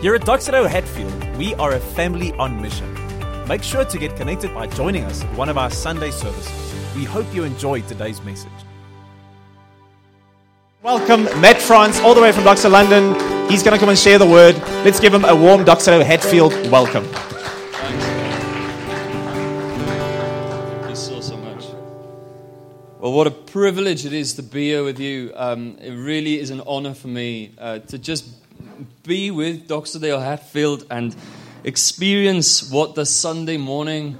Here at Doxa Deo Hatfield, we are a family on mission. Make sure to get connected by joining us at one of our Sunday services. We hope you enjoyed today's message. Welcome, Matt France, all the way from Doxa London. He's going to come and share the word. Let's give him a warm Doxa Deo Hatfield welcome. Thanks. Thank you so, so much. Well, what a privilege it is to be here with you. Um, it really is an honor for me uh, to just be with Doxa Deo Hatfield and experience what the Sunday morning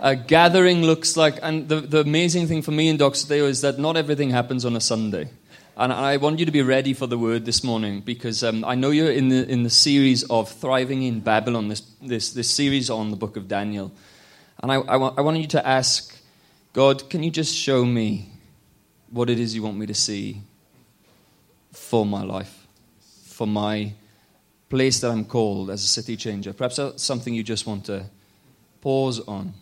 uh, gathering looks like. And the, the amazing thing for me in. Dale is that not everything happens on a Sunday. And I want you to be ready for the word this morning because um, I know you're in the, in the series of Thriving in Babylon, this, this, this series on the book of Daniel. And I, I, want, I want you to ask God, can you just show me what it is you want me to see for my life, for my place that I'm called as a city changer? Perhaps that's something you just want to pause on.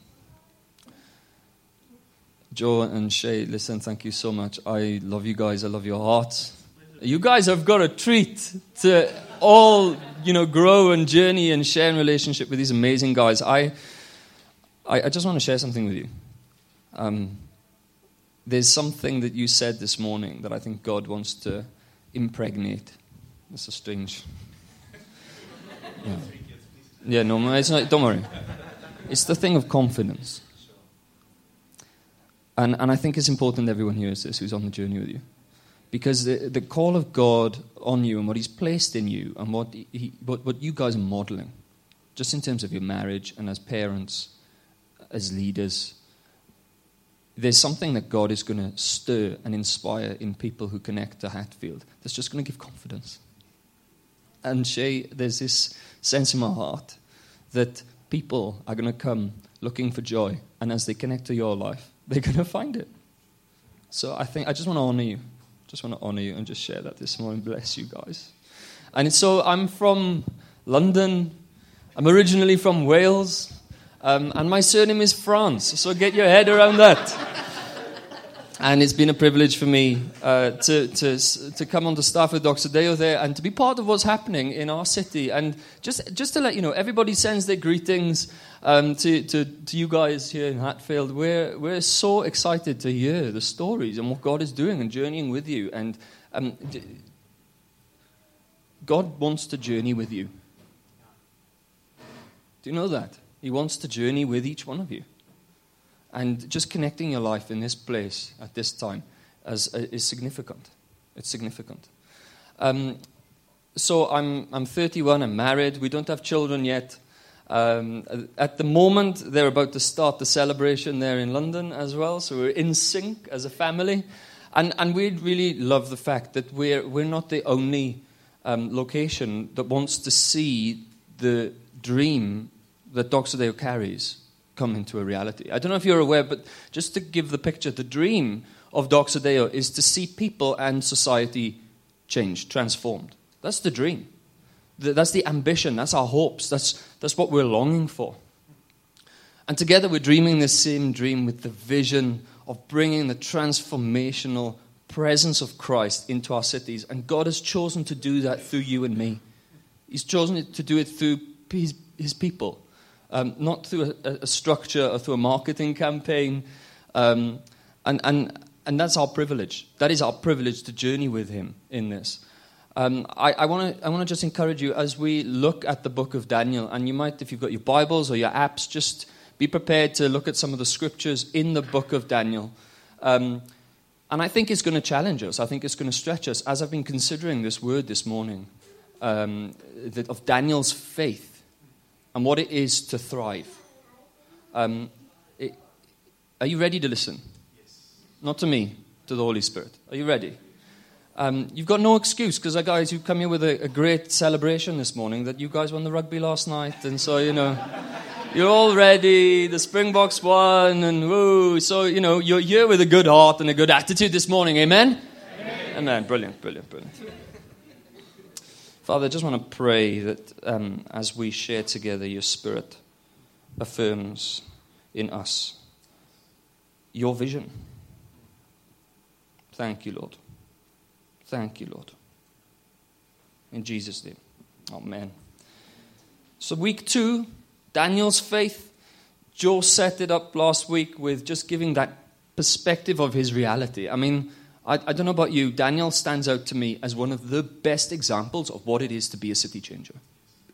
Joe and Shay, listen, thank you so much. I love you guys. I love your hearts. You guys have got a treat to all, you know, grow and journey and share in relationship with these amazing guys. I, I, I just want to share something with you. Um, there's something that you said this morning that I think God wants to impregnate. That's a strange. Yeah, yeah no, it's not, don't worry. It's the thing of confidence. And, and I think it's important everyone hears this who's on the journey with you. Because the, the call of God on you and what He's placed in you and what, he, what, what you guys are modeling, just in terms of your marriage and as parents, as leaders, there's something that God is going to stir and inspire in people who connect to Hatfield that's just going to give confidence. And Shay, there's this sense in my heart that people are going to come looking for joy, and as they connect to your life, they're going to find it. So I think I just want to honor you. Just want to honor you and just share that this morning. Bless you guys. And so I'm from London. I'm originally from Wales. Um, and my surname is France. So get your head around that. and it's been a privilege for me uh, to, to, to come on the staff with Doxa Deo there and to be part of what's happening in our city. And just, just to let you know, everybody sends their greetings um, to, to, to you guys here in Hatfield. We're, we're so excited to hear the stories and what God is doing and journeying with you. And um, God wants to journey with you. Do you know that? He wants to journey with each one of you. And just connecting your life in this place at this time is significant. It's significant. Um, so I'm, I'm 31, I'm married, we don't have children yet. Um, at the moment, they're about to start the celebration there in London as well, so we're in sync as a family. And, and we really love the fact that we're, we're not the only um, location that wants to see the dream that Doxa Deo carries come into a reality. I don't know if you're aware, but just to give the picture, the dream of Doxa Deo is to see people and society changed, transformed. That's the dream. That's the ambition. That's our hopes. That's, that's what we're longing for. And together we're dreaming the same dream with the vision of bringing the transformational presence of Christ into our cities. And God has chosen to do that through you and me. He's chosen to do it through his, his people, um, not through a, a, structure or through a marketing campaign. Um, and, and, and that's our privilege. That is our privilege to journey with Him in this. Um, I, want to I wanna just encourage you as we look at the book of Daniel, and you might, if you've got your Bibles or your apps, just be prepared to look at some of the scriptures in the book of Daniel. Um, and I think it's going to challenge us. I think it's going to stretch us. As I've been considering this word this morning um, of Daniel's faith and what it is to thrive. Um, it, are you ready to listen? Yes. Not to me, to the Holy Spirit. Are you ready? Um, you've got no excuse because, guys, you've come here with a, a, great celebration this morning that you guys won the rugby last night, and so you know you're all ready. The Springboks won, and woo! So you know you're here with a good heart and a good attitude this morning. Amen. Amen. Amen. Brilliant. Brilliant. Brilliant. Father, I just want to pray that um, as we share together, your Spirit affirms in us your vision. Thank you, Lord. Thank you, Lord. In Jesus' name. Amen. So, week two, Daniel's faith. Joe set it up last week with just giving that perspective of his reality. I mean, I, I, don't know about you, Daniel stands out to me as one of the best examples of what it is to be a city changer.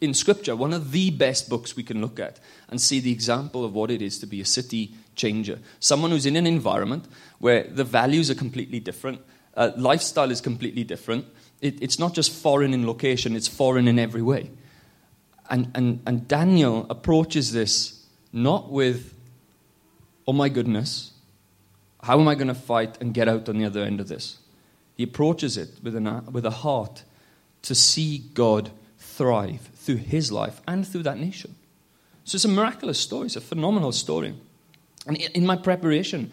In Scripture, one of the best books we can look at and see the example of what it is to be a city changer. Someone who's in an environment where the values are completely different, uh, lifestyle is completely different. It, it's not just foreign in location, it's foreign in every way. And, and, and Daniel approaches this not with, oh my goodness, how am I going to fight and get out on the other end of this? He approaches it with, an, with a heart to see God thrive through his life and through that nation. So it's a miraculous story, it's a phenomenal story. And in my preparation,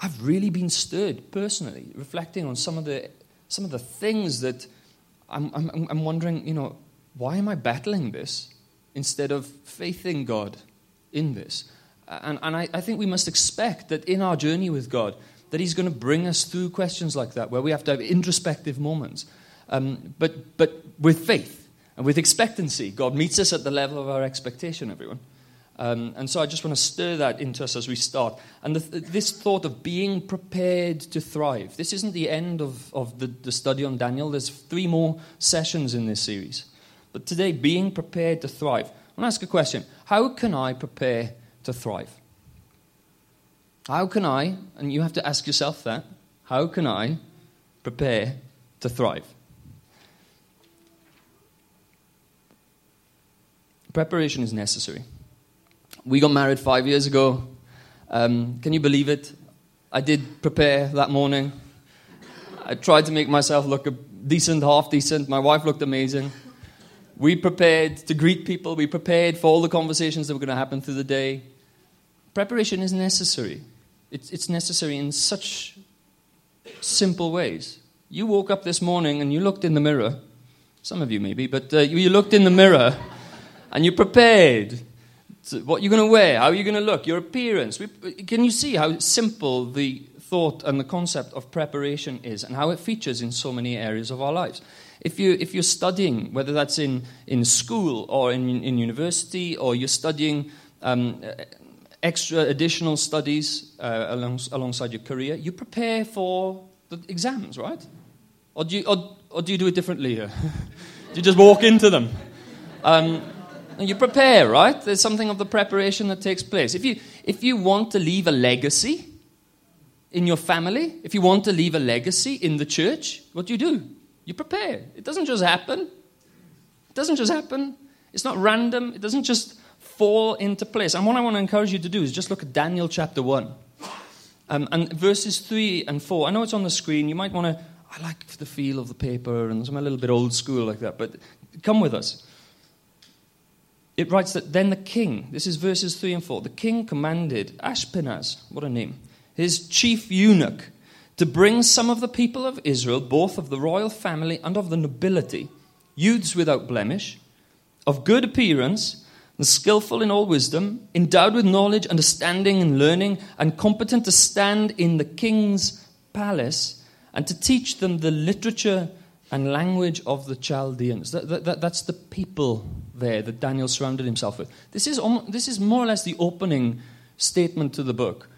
I've really been stirred personally, reflecting on some of the, some of the things that I'm, I'm, I'm wondering, you know, why am I battling this instead of faith in God in this? And, and I, I think we must expect that in our journey with God, that He's going to bring us through questions like that, where we have to have introspective moments. Um, but, but with faith and with expectancy, God meets us at the level of our expectation, everyone. Um, and so I just want to stir that into us as we start. And the, this thought of being prepared to thrive. This isn't the end of, of the, the study on Daniel. There's three more sessions in this series. But today, being prepared to thrive. I want to ask a question How can I prepare to thrive? How can I, and you have to ask yourself that, how can I prepare to thrive? Preparation is necessary. We got married five years ago. Um, can you believe it? I did prepare that morning. I tried to make myself look decent, half decent. My wife looked amazing. We prepared to greet people. We prepared for all the conversations that were going to happen through the day. Preparation is necessary. It's, it's necessary in such simple ways. You woke up this morning and you looked in the mirror. Some of you maybe, but uh, you looked in the mirror and you prepared what you're going to wear, how you're going to look, your appearance. Can you see how simple the thought and the concept of preparation is and how it features in so many areas of our lives? If, you, if you're studying, whether that's in, in school or in, in university, or you're studying um, extra additional studies uh, along, alongside your career, you prepare for the exams, right? Or do you, or, or do, you do it differently do you just walk into them? Um, you prepare, right? There's something of the preparation that takes place. If you, if you want to leave a legacy in your family, if you want to leave a legacy in the church, what do you do? You prepare. It doesn't just happen. It doesn't just happen. It's not random. It doesn't just fall into place. And what I want to encourage you to do is just look at Daniel chapter 1. Um, and verses 3 and 4. I know it's on the screen. You might want to. I like the feel of the paper, and I'm a little bit old school like that, but come with us it writes that then the king, this is verses 3 and 4, the king commanded Ashpenaz, what a name, his chief eunuch, to bring some of the people of Israel, both of the royal family and of the nobility, youths without blemish, of good appearance, and skillful in all wisdom, endowed with knowledge, understanding, and learning, and competent to stand in the king's palace, and to teach them the literature and language of the Chaldeans. That, that, that, that's the people there that Daniel surrounded himself with. This is, this is more or less the opening statement to the book.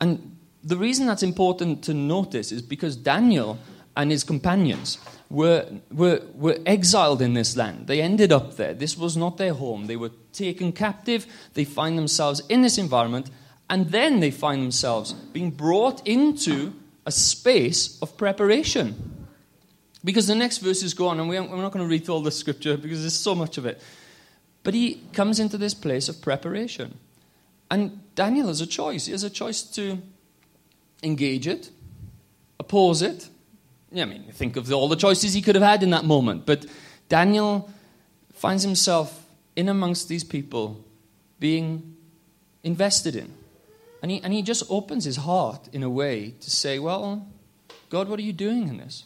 And the reason that's important to notice is because Daniel and his companions were, were, were exiled in this land. They ended up there. This was not their home. They were taken captive. They find themselves in this environment, and then they find themselves being brought into a space of preparation. Because the next verses go on, and we're not going to read all the scripture because there's so much of it. But he comes into this place of preparation. And Daniel has a choice. He has a choice to engage it, oppose it. I mean, think of all the choices he could have had in that moment. But Daniel finds himself in amongst these people being invested in. And he, and he just opens his heart in a way to say, Well, God, what are you doing in this?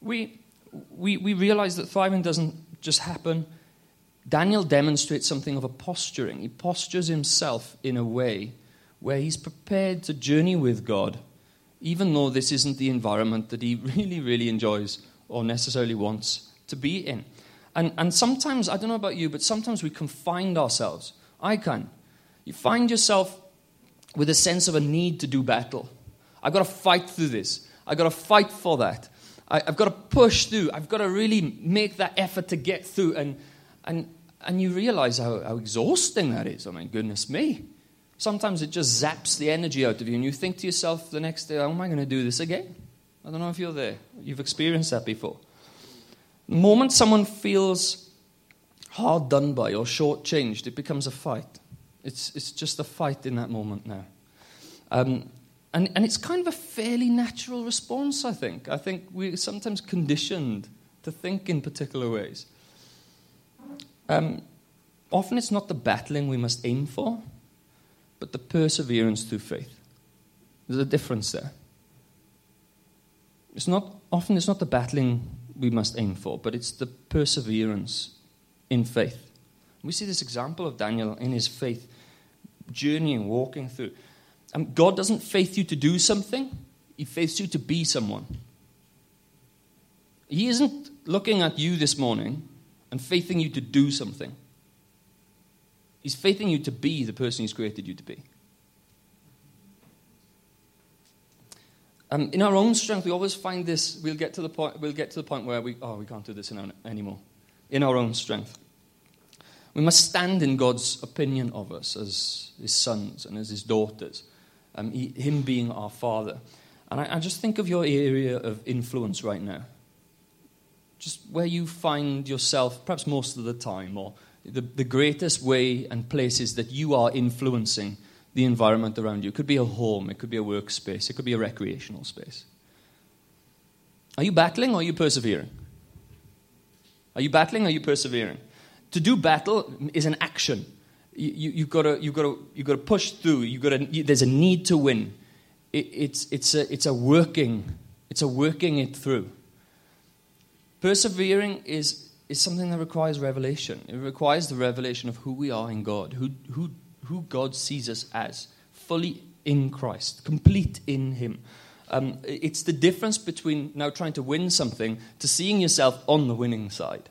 We, we, we realize that thriving doesn't just happen Daniel demonstrates something of a posturing. He postures himself in a way where he's prepared to journey with God, even though this isn't the environment that he really, really enjoys or necessarily wants to be in. And, and sometimes, I don't know about you, but sometimes we can find ourselves. I can. You find yourself with a sense of a need to do battle. I've got to fight through this. I've got to fight for that. I, have got to push through. I've got to really make that effort to get through. And, and, and you realize how, how exhausting that is. Oh, I mean, goodness me. Sometimes it just zaps the energy out of you, and you think to yourself the next day, How am I going to do this again? I don't know if you're there. You've experienced that before. The moment someone feels hard done by or shortchanged, it becomes a fight. It's, it's just a fight in that moment now. Um, and, and it's kind of a fairly natural response, I think. I think we're sometimes conditioned to think in particular ways. Um, often it's not the battling we must aim for, but the perseverance through faith. There's a difference there. It's not often it's not the battling we must aim for, but it's the perseverance in faith. We see this example of Daniel in his faith, journeying, walking through. And um, God doesn't faith you to do something, He faiths you to be someone. He isn't looking at you this morning and faithing you to do something. He's faithing you to be the person He's created you to be. Um, in our own strength, we always find this. We'll get to the point. We'll get to the point where we, oh, we can't do this our, anymore. In our own strength, we must stand in God's opinion of us as His sons and as His daughters. Um, he, him being our Father, and I, I just think of your area of influence right now. Just where you find yourself, perhaps most of the time, or the, the greatest way and places that you are influencing the environment around you. It could be a home, it could be a workspace, it could be a recreational space. Are you battling or are you persevering? Are you battling or are you persevering? To do battle is an action. You, you, you've got to, you've got to, you've got to push through. You've got to, you, there's a need to win. It, it's, it's, a, it's a working, it's a working it through. Persevering is, is something that requires revelation. It requires the revelation of who we are in God, who, who who God sees us as fully in Christ, complete in Him. Um, it's the difference between now trying to win something to seeing yourself on the winning side.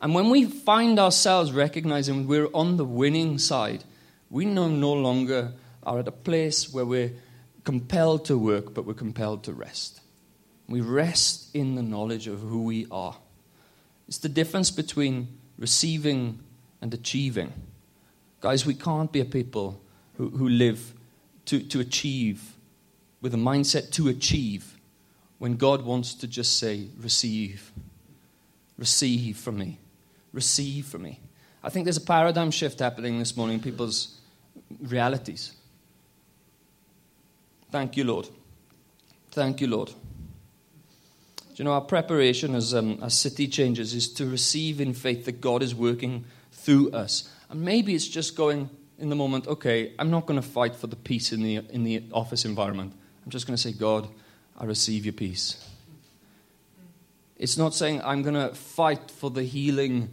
And when we find ourselves recognizing we're on the winning side, we no, no longer are at a place where we're compelled to work, but we're compelled to rest. We rest in the knowledge of who we are. It's the difference between receiving and achieving. Guys, we can't be a people who, who live to, to achieve, with a mindset to achieve, when God wants to just say, receive. Receive from me. Receive from me. I think there's a paradigm shift happening this morning in people's realities. Thank you, Lord. Thank you, Lord. Do you know, our preparation as, um, as city changes is to receive in faith that God is working through us. And maybe it's just going in the moment, okay, I'm not going to fight for the peace in the, in the office environment. I'm just going to say, God, I receive your peace. It's not saying I'm going to fight for the healing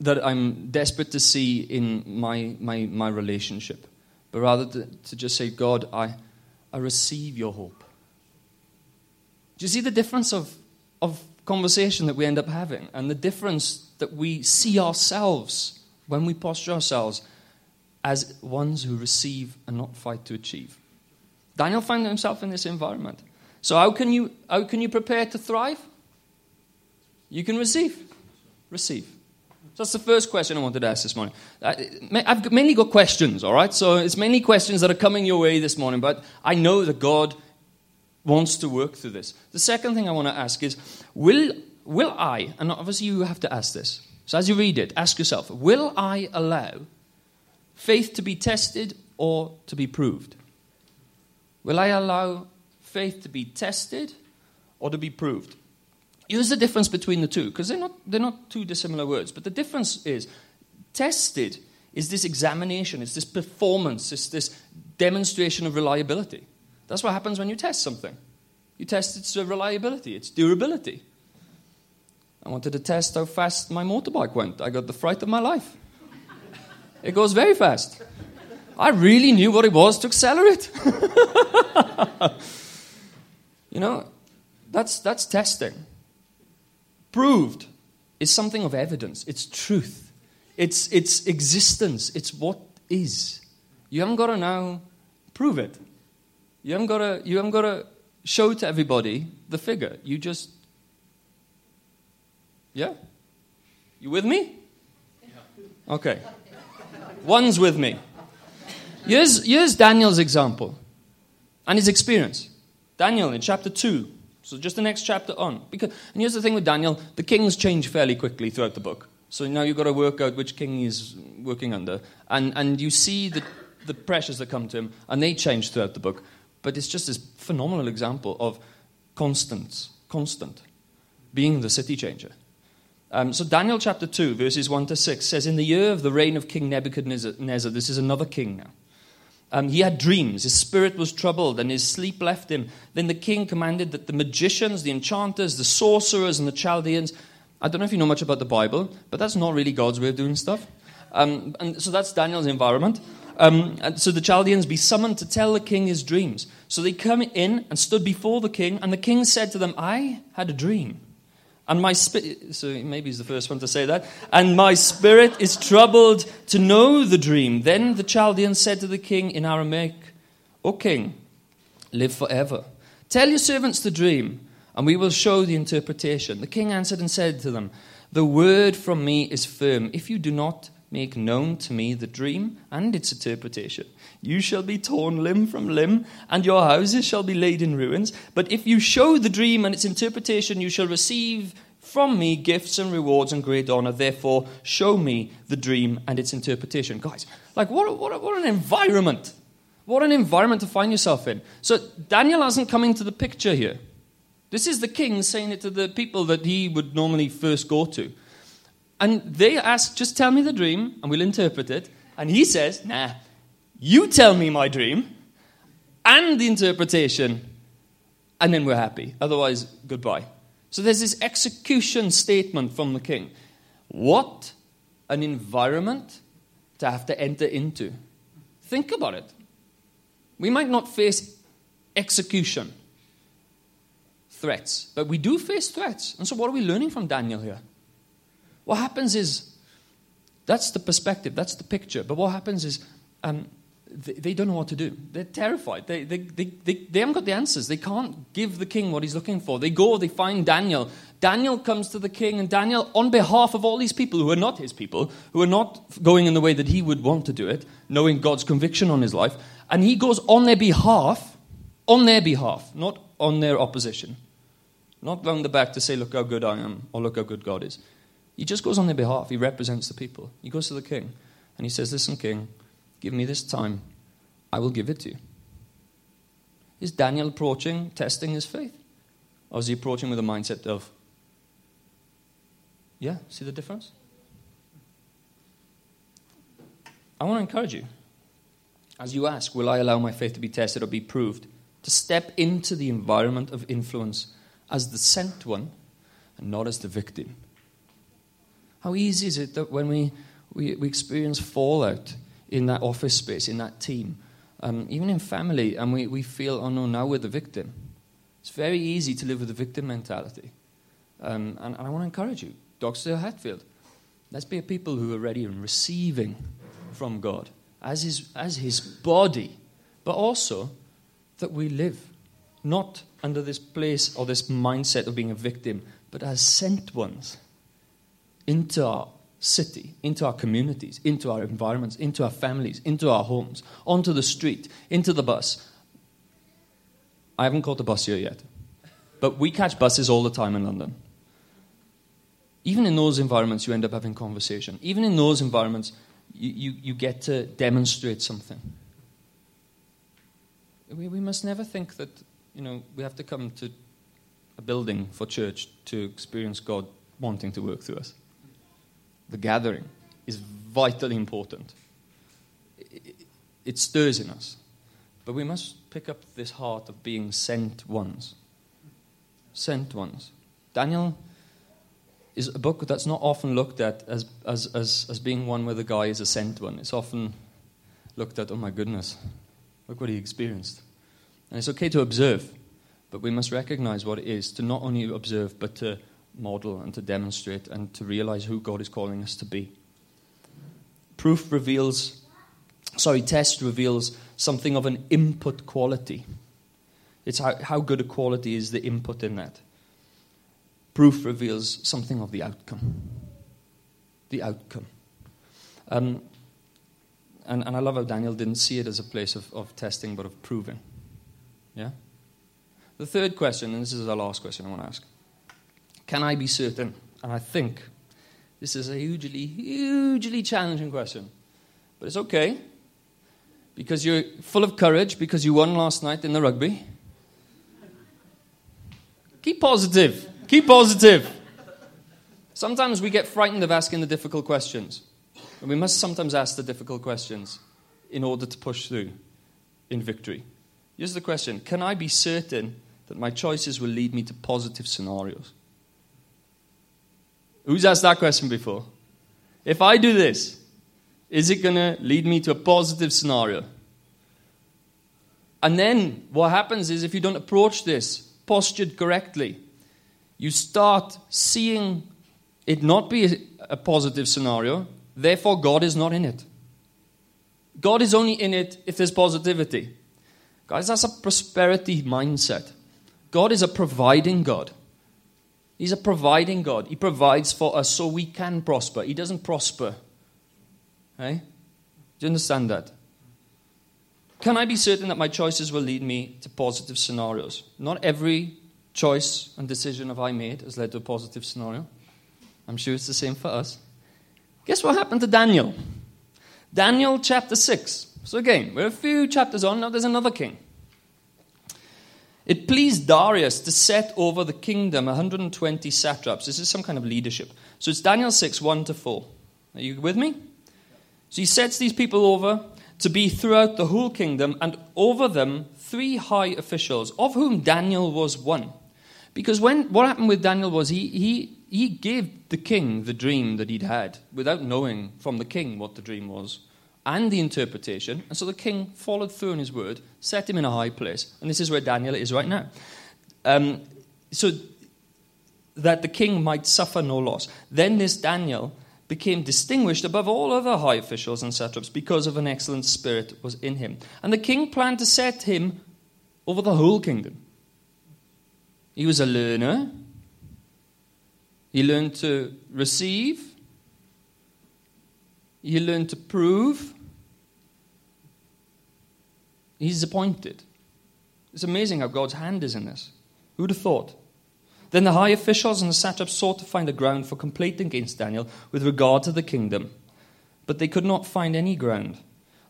that I'm desperate to see in my, my, my relationship, but rather to, to just say, God, I, I receive your hope. Do you see the difference of, of conversation that we end up having and the difference that we see ourselves when we posture ourselves as ones who receive and not fight to achieve. Daniel found himself in this environment. So, how can you, how can you prepare to thrive? You can receive. Receive. So that's the first question I wanted to ask this morning. I've mainly got questions, all right? So it's mainly questions that are coming your way this morning, but I know that God wants to work through this. The second thing I want to ask is will, will I, and obviously you have to ask this, so as you read it, ask yourself Will I allow faith to be tested or to be proved? Will I allow faith to be tested or to be proved? Here's the difference between the two because they're not, they're not two dissimilar words. But the difference is tested is this examination, it's this performance, it's this demonstration of reliability. That's what happens when you test something. You test its uh, reliability, its durability. I wanted to test how fast my motorbike went. I got the fright of my life. It goes very fast. I really knew what it was to accelerate. you know, that's, that's testing. proved is something of evidence. It's truth. It's, it's existence. It's what is. You haven't got to now prove it. You haven't got to, you haven't got to show to everybody the figure. You just, yeah? You with me? Okay. One's with me. Here's, here's Daniel's example and his experience. Daniel in chapter 2. So just the next chapter on. Because, and here's the thing with Daniel the kings change fairly quickly throughout the book. So now you've got to work out which king he's working under. And, and you see the, the pressures that come to him, and they change throughout the book. But it's just this phenomenal example of constant, constant, being the city changer. Um, so Daniel chapter 2, verses 1 to 6 says, In the year of the reign of King Nebuchadnezzar, this is another king now. Um, he had dreams. His spirit was troubled, and his sleep left him. Then the king commanded that the magicians, the enchanters, the sorcerers, and the Chaldeans I don't know if you know much about the Bible, but that's not really God's way of doing stuff. Um, and so that's Daniel's environment. Um, so the Chaldeans be summoned to tell the king his dreams. So they come in and stood before the king, and the king said to them, I had a dream. And my spirit, so maybe he's the first one to say that. And my spirit is troubled to know the dream. Then the Chaldeans said to the king in Aramaic, O king, live forever. Tell your servants the dream, and we will show the interpretation. The king answered and said to them, The word from me is firm. If you do not make known to me the dream and its interpretation, you shall be torn limb from limb, and your houses shall be laid in ruins. But if you show the dream and its interpretation, you shall receive from me gifts and rewards and great honor. Therefore, show me the dream and its interpretation. Guys, like, what, what, what an environment! What an environment to find yourself in. So, Daniel hasn't come into the picture here. This is the king saying it to the people that he would normally first go to. And they ask, just tell me the dream and we'll interpret it. And he says, nah, you tell me my dream and the interpretation, and then we're happy. Otherwise, goodbye. So there's this execution statement from the king. What an environment to have to enter into. Think about it. We might not face execution threats, but we do face threats. And so, what are we learning from Daniel here? What happens is that's the perspective, that's the picture. But what happens is um, they, they, don't know what to do. They're terrified. They, they, they, they, they haven't got the answers. They can't give the king what he's looking for. They go, they find Daniel. Daniel comes to the king, and Daniel, on behalf of all these people who are not his people, who are not going in the way that he would want to do it, knowing God's conviction on his life, and he goes on their behalf, on their behalf, not on their opposition. Not round the back to say, look how good I am, or look how good God is. He just goes on their behalf. He represents the people. He goes to the king, and he says, Listen, king, give me this time. I will give it to you. Is Daniel approaching, testing his faith? Or is he approaching with a mindset of, yeah, see the difference? I want to encourage you. As you ask, will I allow my faith to be tested or be proved? To step into the environment of influence as the sent one and not as the victim. How easy is it that when we, we, we experience fallout in that office space, in that team, um, even in family, and we, we feel, oh no, now we're the victim? It's very easy to live with a victim mentality. Um, and, and, I want to encourage you, Doxa Hatfield, let's be a people who are ready and receiving from God as his, as his body, but also that we live not under this place or this mindset of being a victim, but as sent ones into our city, into our communities, into our environments, into our families, into our homes, onto the street, into the bus. I haven't caught the bus here yet, but we catch buses all the time in London. Even in those environments, you end up having conversation. Even in those environments, you, you, you get to demonstrate something. We, we must never think that you know, we have to come to a building for church to experience God wanting to work through us. The gathering is vitally important. It stirs in us. But we must pick up this heart of being sent ones. Sent ones. Daniel is a book that's not often looked at as, as, as, as being one where the guy is a sent one. It's often looked at, oh my goodness, look what he experienced. And it's okay to observe, but we must recognize what it is to not only observe, but to model and to demonstrate and to realize who God is calling us to be. Proof reveals, sorry, test reveals something of an input quality. It's how, how good a quality is the input in that. Proof reveals something of the outcome. The outcome. Um, and, and I love how Daniel didn't see it as a place of, of testing, but of proving. Yeah? The third question, and this is our last question I want to ask Can I be certain? And I think this is a hugely, hugely challenging question. But it's okay because you're full of courage because you won last night in the rugby. Keep positive. Keep positive. Sometimes we get frightened of asking the difficult questions. And we must sometimes ask the difficult questions in order to push through in victory. Here's the question Can I be certain that my choices will lead me to positive scenarios? Who's asked that question before? If I do this, is it going to lead me to a positive scenario? And then what happens is if you don't approach this postured correctly, you start seeing it not be a positive scenario, therefore, God is not in it. God is only in it if there's positivity. Guys, that's a prosperity mindset. God is a providing God. He's a providing God. He provides for us so we can prosper. He doesn't prosper. Hey? Do you understand that? Can I be certain that my choices will lead me to positive scenarios? Not every choice and decision have I made has led to a positive scenario. I'm sure it's the same for us. Guess what happened to Daniel? Daniel chapter 6. So again, we're a few chapters on, now there's another king. It pleased Darius to set over the kingdom 120 satraps. This is some kind of leadership. So it's Daniel 6, 1 to 4. Are you with me? So he sets these people over to be throughout the whole kingdom, and over them three high officials, of whom Daniel was one. Because when what happened with Daniel was he, he, he gave the king the dream that he'd had without knowing from the king what the dream was and the interpretation. And so the king followed through on his word, set him in a high place. And this is where Daniel is right now. Um, so that the king might suffer no loss. Then this Daniel became distinguished above all other high officials and satraps because of an excellent spirit was in him. And the king planned to set him over the whole kingdom. He was a learner. He learned to receive. He learned to prove. He's appointed. It's amazing how God's hand is in this. Who'd have thought? Then the high officials and the satraps sought to find a ground for complaint against Daniel with regard to the kingdom. But they could not find any ground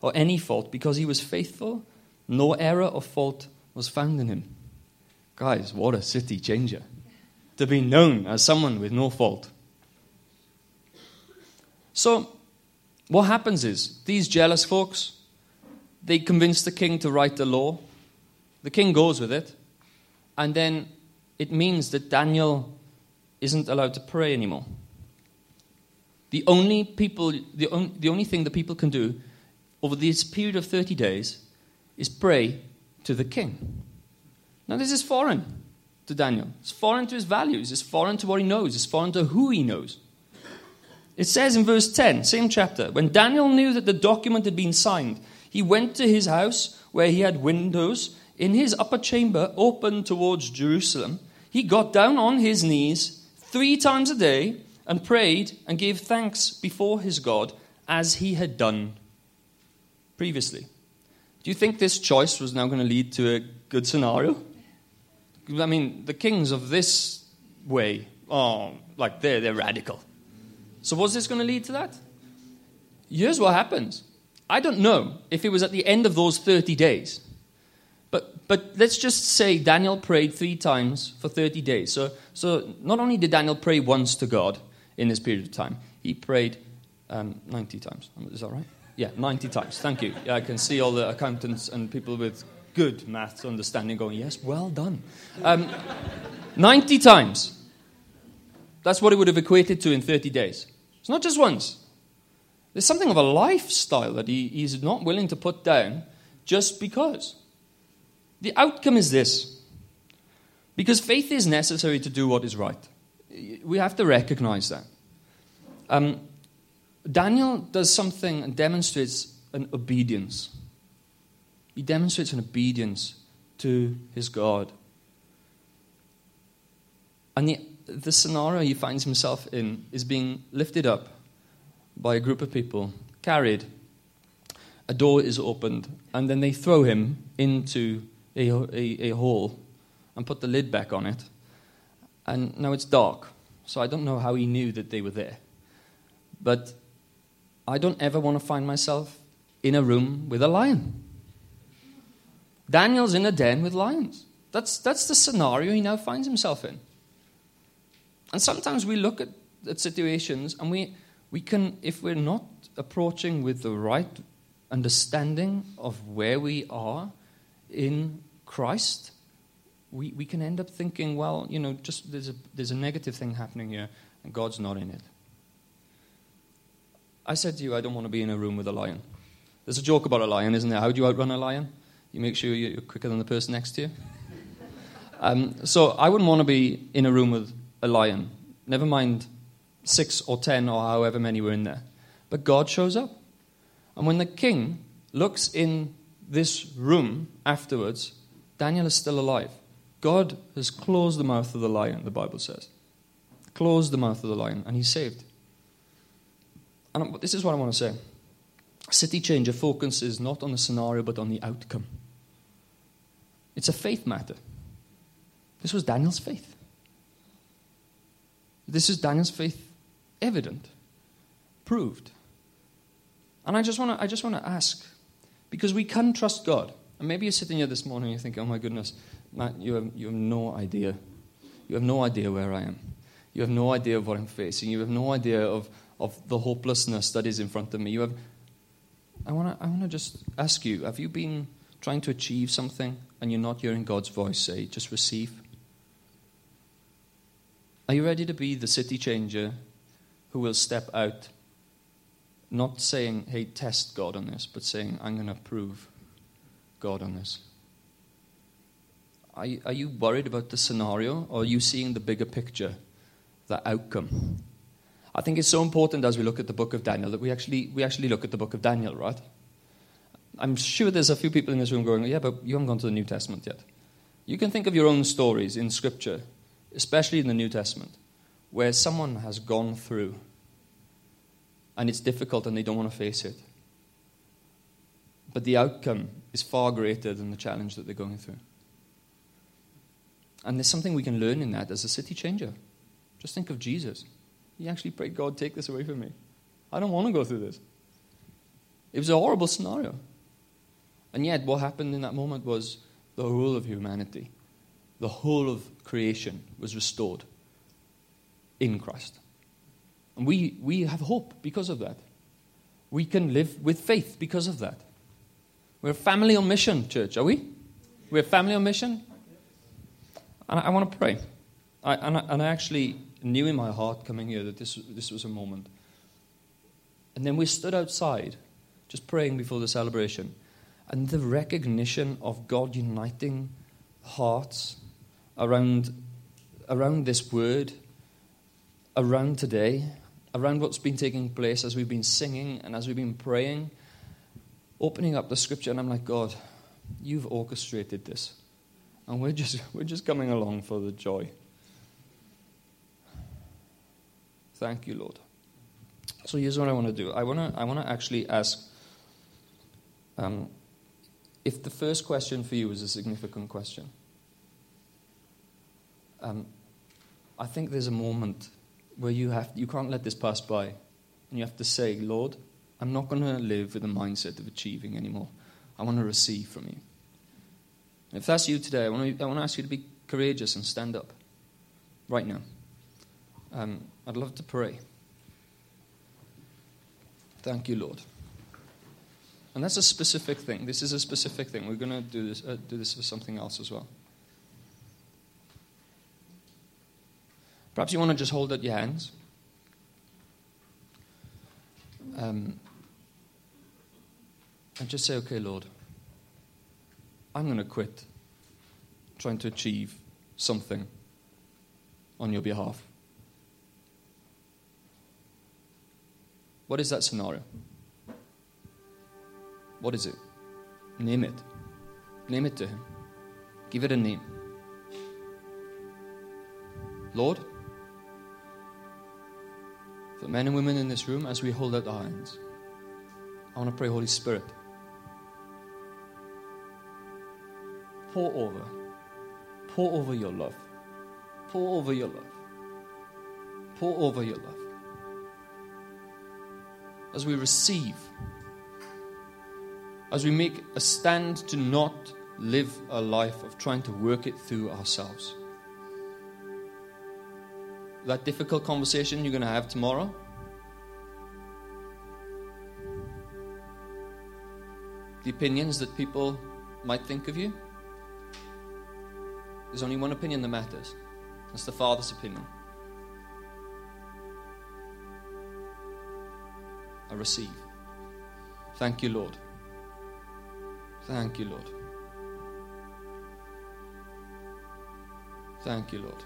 or any fault because he was faithful. No error or fault was found in him. Guys, what a city changer. To be known as someone with no fault. So, what happens is these jealous folks, they convince the king to write the law. The king goes with it. And then it means that Daniel isn't allowed to pray anymore. The only, people, the, on, the only thing that people can do over this period of 30 days is pray to the king. Now, this is foreign to Daniel. It's foreign to his values. It's foreign to what he knows. It's foreign to who he knows. It says in verse 10, same chapter, when Daniel knew that the document had been signed, he went to his house where he had windows in his upper chamber open towards Jerusalem. He got down on his knees three times a day and prayed and gave thanks before his God as he had done previously. Do you think this choice was now going to lead to a good scenario? I mean, the kings of this way, oh, like they're, they're radical. So, was this going to lead to that? Here's what happens I don't know if it was at the end of those 30 days. But, but let's just say Daniel prayed three times for 30 days. So, so not only did Daniel pray once to God in this period of time, he prayed um, 90 times. Is that right? Yeah, 90 times. Thank you. I can see all the accountants and people with good maths understanding going, yes, well done. Um, 90 times. That's what it would have equated to in 30 days. It's not just once. There's something of a lifestyle that he, he's not willing to put down just because. The outcome is this because faith is necessary to do what is right. we have to recognize that. Um, Daniel does something and demonstrates an obedience. He demonstrates an obedience to his God. And the, the scenario he finds himself in is being lifted up by a group of people, carried. A door is opened, and then they throw him into a, a, a hole and put the lid back on it. And now it's dark, so I don't know how he knew that they were there. But I don't ever want to find myself in a room with a lion. Daniel's in a den with lions. That's, that's the scenario he now finds himself in. And sometimes we look at, at situations and we, we can, if we're not approaching with the right understanding of where we are in Christ, we, we can end up thinking, well, you know, just there's a, there's a negative thing happening here and God's not in it. I said to you, I don't want to be in a room with a lion. There's a joke about a lion, isn't there? How do you outrun a lion? You make sure you're quicker than the person next to you. Um, so I wouldn't want to be in a room with a lion. Never mind six or ten or however many were in there. But God shows up. And when the king looks in this room afterwards, Daniel is still alive. God has closed the mouth of the lion, the Bible says. Closed the mouth of the lion, and he's saved. And this is what I want to say. City Changer focuses not on the scenario, but on the outcome. It's a faith matter. This was Daniel's faith. This is Daniel's faith evident, proved. And I just want to I just want to ask, because we can trust God. And maybe you're sitting here this morning and you're thinking, oh my goodness, Matt, you have, you have no idea. You have no idea where I am. You have no idea of what I'm facing. You have no idea of, of the hopelessness that is in front of me. You have, I want to I wanna just ask you have you been trying to achieve something and you're not hearing God's voice say, just receive? Are you ready to be the city changer who will step out, not saying, hey, test God on this, but saying, I'm going to prove God on this? Are you, are you worried about the scenario, or are you seeing the bigger picture, the outcome? I think it's so important as we look at the book of Daniel that we actually, we actually look at the book of Daniel, right? I'm sure there's a few people in this room going, yeah, but you haven't gone to the New Testament yet. You can think of your own stories in Scripture especially in the New Testament, where someone has gone through and it's difficult and they don't want to face it. But the outcome is far greater than the challenge that they're going through. And there's something we can learn in that as a city changer. Just think of Jesus. He actually prayed, God, take this away from me. I don't want to go through this. It was a horrible scenario. And yet, what happened in that moment was the whole of humanity the whole of creation was restored in Christ. And we, we have hope because of that. We can live with faith because of that. We're a family on mission, church, are we? We're a family on mission? And I, I want to pray. I, and, I, and I actually knew in my heart coming here that this, this was a moment. And then we stood outside, just praying before the celebration. And the recognition of God uniting hearts around, around this word, around today, around what's been taking place as we've been singing and as we've been praying, opening up the scripture, and I'm like, God, you've orchestrated this. And we're just, we're just coming along for the joy. Thank you, Lord. So here's what I want to do. I want to, I want to actually ask um, if the first question for you is a significant question um, I think there's a moment where you have you can't let this pass by, and you have to say, Lord, I'm not going to live with the mindset of achieving anymore. I want to receive from you. And if that's you today, I want to, I want to ask you to be courageous and stand up right now. Um, I'd love to pray. Thank you, Lord. And that's a specific thing. This is a specific thing. We're going to do this, uh, do this for something else as well. Perhaps you want to just hold out your hands. Um, and just say, okay, Lord, I'm going to quit trying to achieve something on your behalf. What is that scenario? What is it? Name it. Name it to Him. Give it a name. Lord, for men and women in this room, as we hold out our hands, I want to pray, Holy Spirit, pour over, pour over your love, pour over your love, pour over your love. As we receive, as we make a stand to not live a life of trying to work it through ourselves. That difficult conversation you're going to have tomorrow. The opinions that people might think of you. There's only one opinion that matters. That's the Father's opinion. I receive. Thank you, Lord. Thank you, Lord. Thank you, Lord.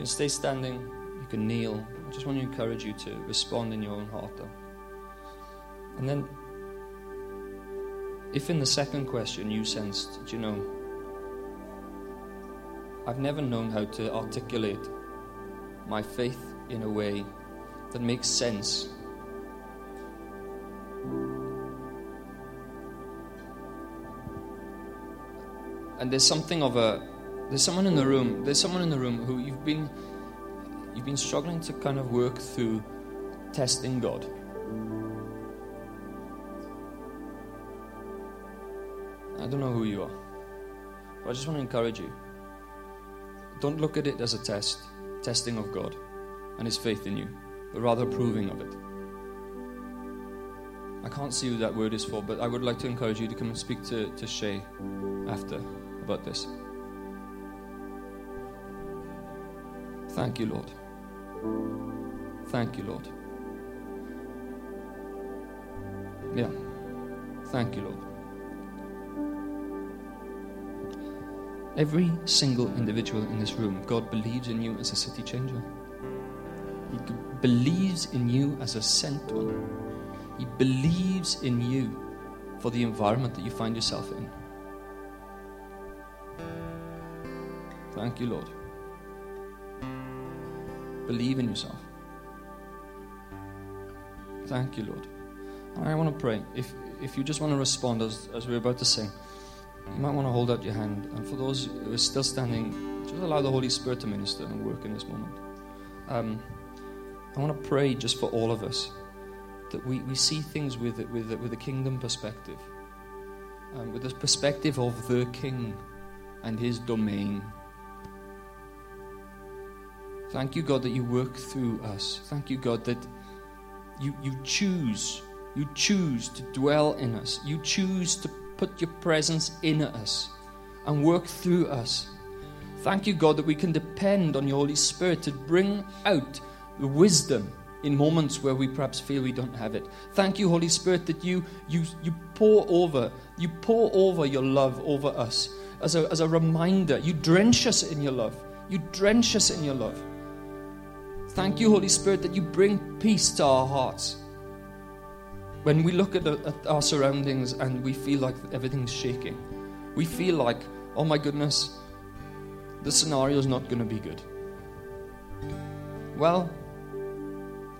Can stay standing, you can kneel. I just want to encourage you to respond in your own heart, though. And then, if in the second question you sensed, you know, I've never known how to articulate my faith in a way that makes sense. And there's something of a there's someone in the room, there's someone in the room who you've been you've been struggling to kind of work through testing God. I don't know who you are. But I just want to encourage you. Don't look at it as a test, testing of God and his faith in you but rather approving of it. I can't see who that word is for, but I would like to encourage you to come and speak to, to Shay after about this. Thank you, Lord. Thank you, Lord. Yeah. Thank you, Lord. Every single individual in this room, God believes in you as a city changer. He believes in you as a sent one. He believes in you for the environment that you find yourself in. Thank you, Lord. Believe in yourself. Thank you, Lord. And I want to pray. If, if you just want to respond as, as we're about to sing, you might want to hold out your hand. And for those who are still standing, just allow the Holy Spirit to minister and work in this moment. Um, I want to pray just for all of us that we, we see things with, with, with a kingdom perspective, um, with the perspective of the king and his domain. Thank you, God, that you work through us. Thank you, God, that you, you choose, you choose to dwell in us. You choose to put your presence in us and work through us. Thank you, God, that we can depend on your Holy Spirit to bring out the wisdom in moments where we perhaps feel we don't have it. Thank you, Holy Spirit, that you, you, you pour over, you pour over your love over us as a, as a reminder. You drench us in your love. You drench us in your love. Thank you, Holy Spirit, that you bring peace to our hearts. When we look at, at our surroundings and we feel like everything's shaking, we feel like, oh my goodness, the scenario is not going to be good. Well,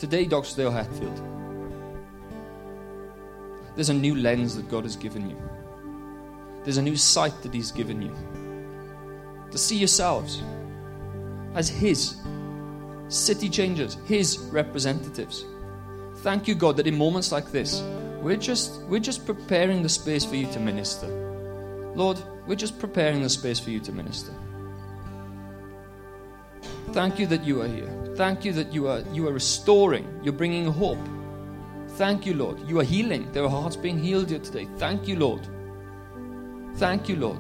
Today, Dr. Dale Hatfield, there's a new lens that God has given you. There's a new sight that He's given you. To see yourselves as His city changers, His representatives. Thank you, God, that in moments like this, we're just, we're just preparing the space for you to minister. Lord, we're just preparing the space for you to minister. Thank you that you are here. Thank you that you are, you are restoring. You're bringing hope. Thank you, Lord. You are healing. There are hearts being healed here today. Thank you, Lord. Thank you, Lord.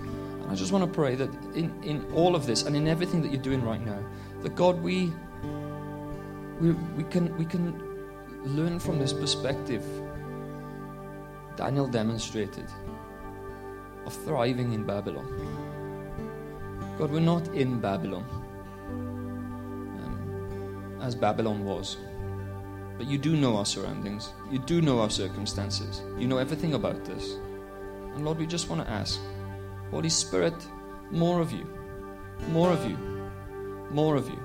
And I just want to pray that in, in all of this and in everything that you're doing right now, that God, we, we, we, can, we can learn from this perspective Daniel demonstrated of thriving in Babylon. God, we're not in Babylon. Um, as Babylon was. But you do know our surroundings. You do know our circumstances. You know everything about this. And Lord, we just want to ask Holy Spirit, more of you, more of you, more of you.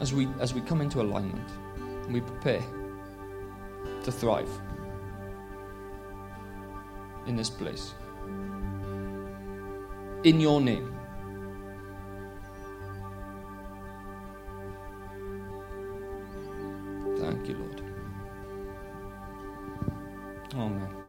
As we, as we come into alignment and we prepare to thrive in this place. In your name. Thank you, Lord. Amen.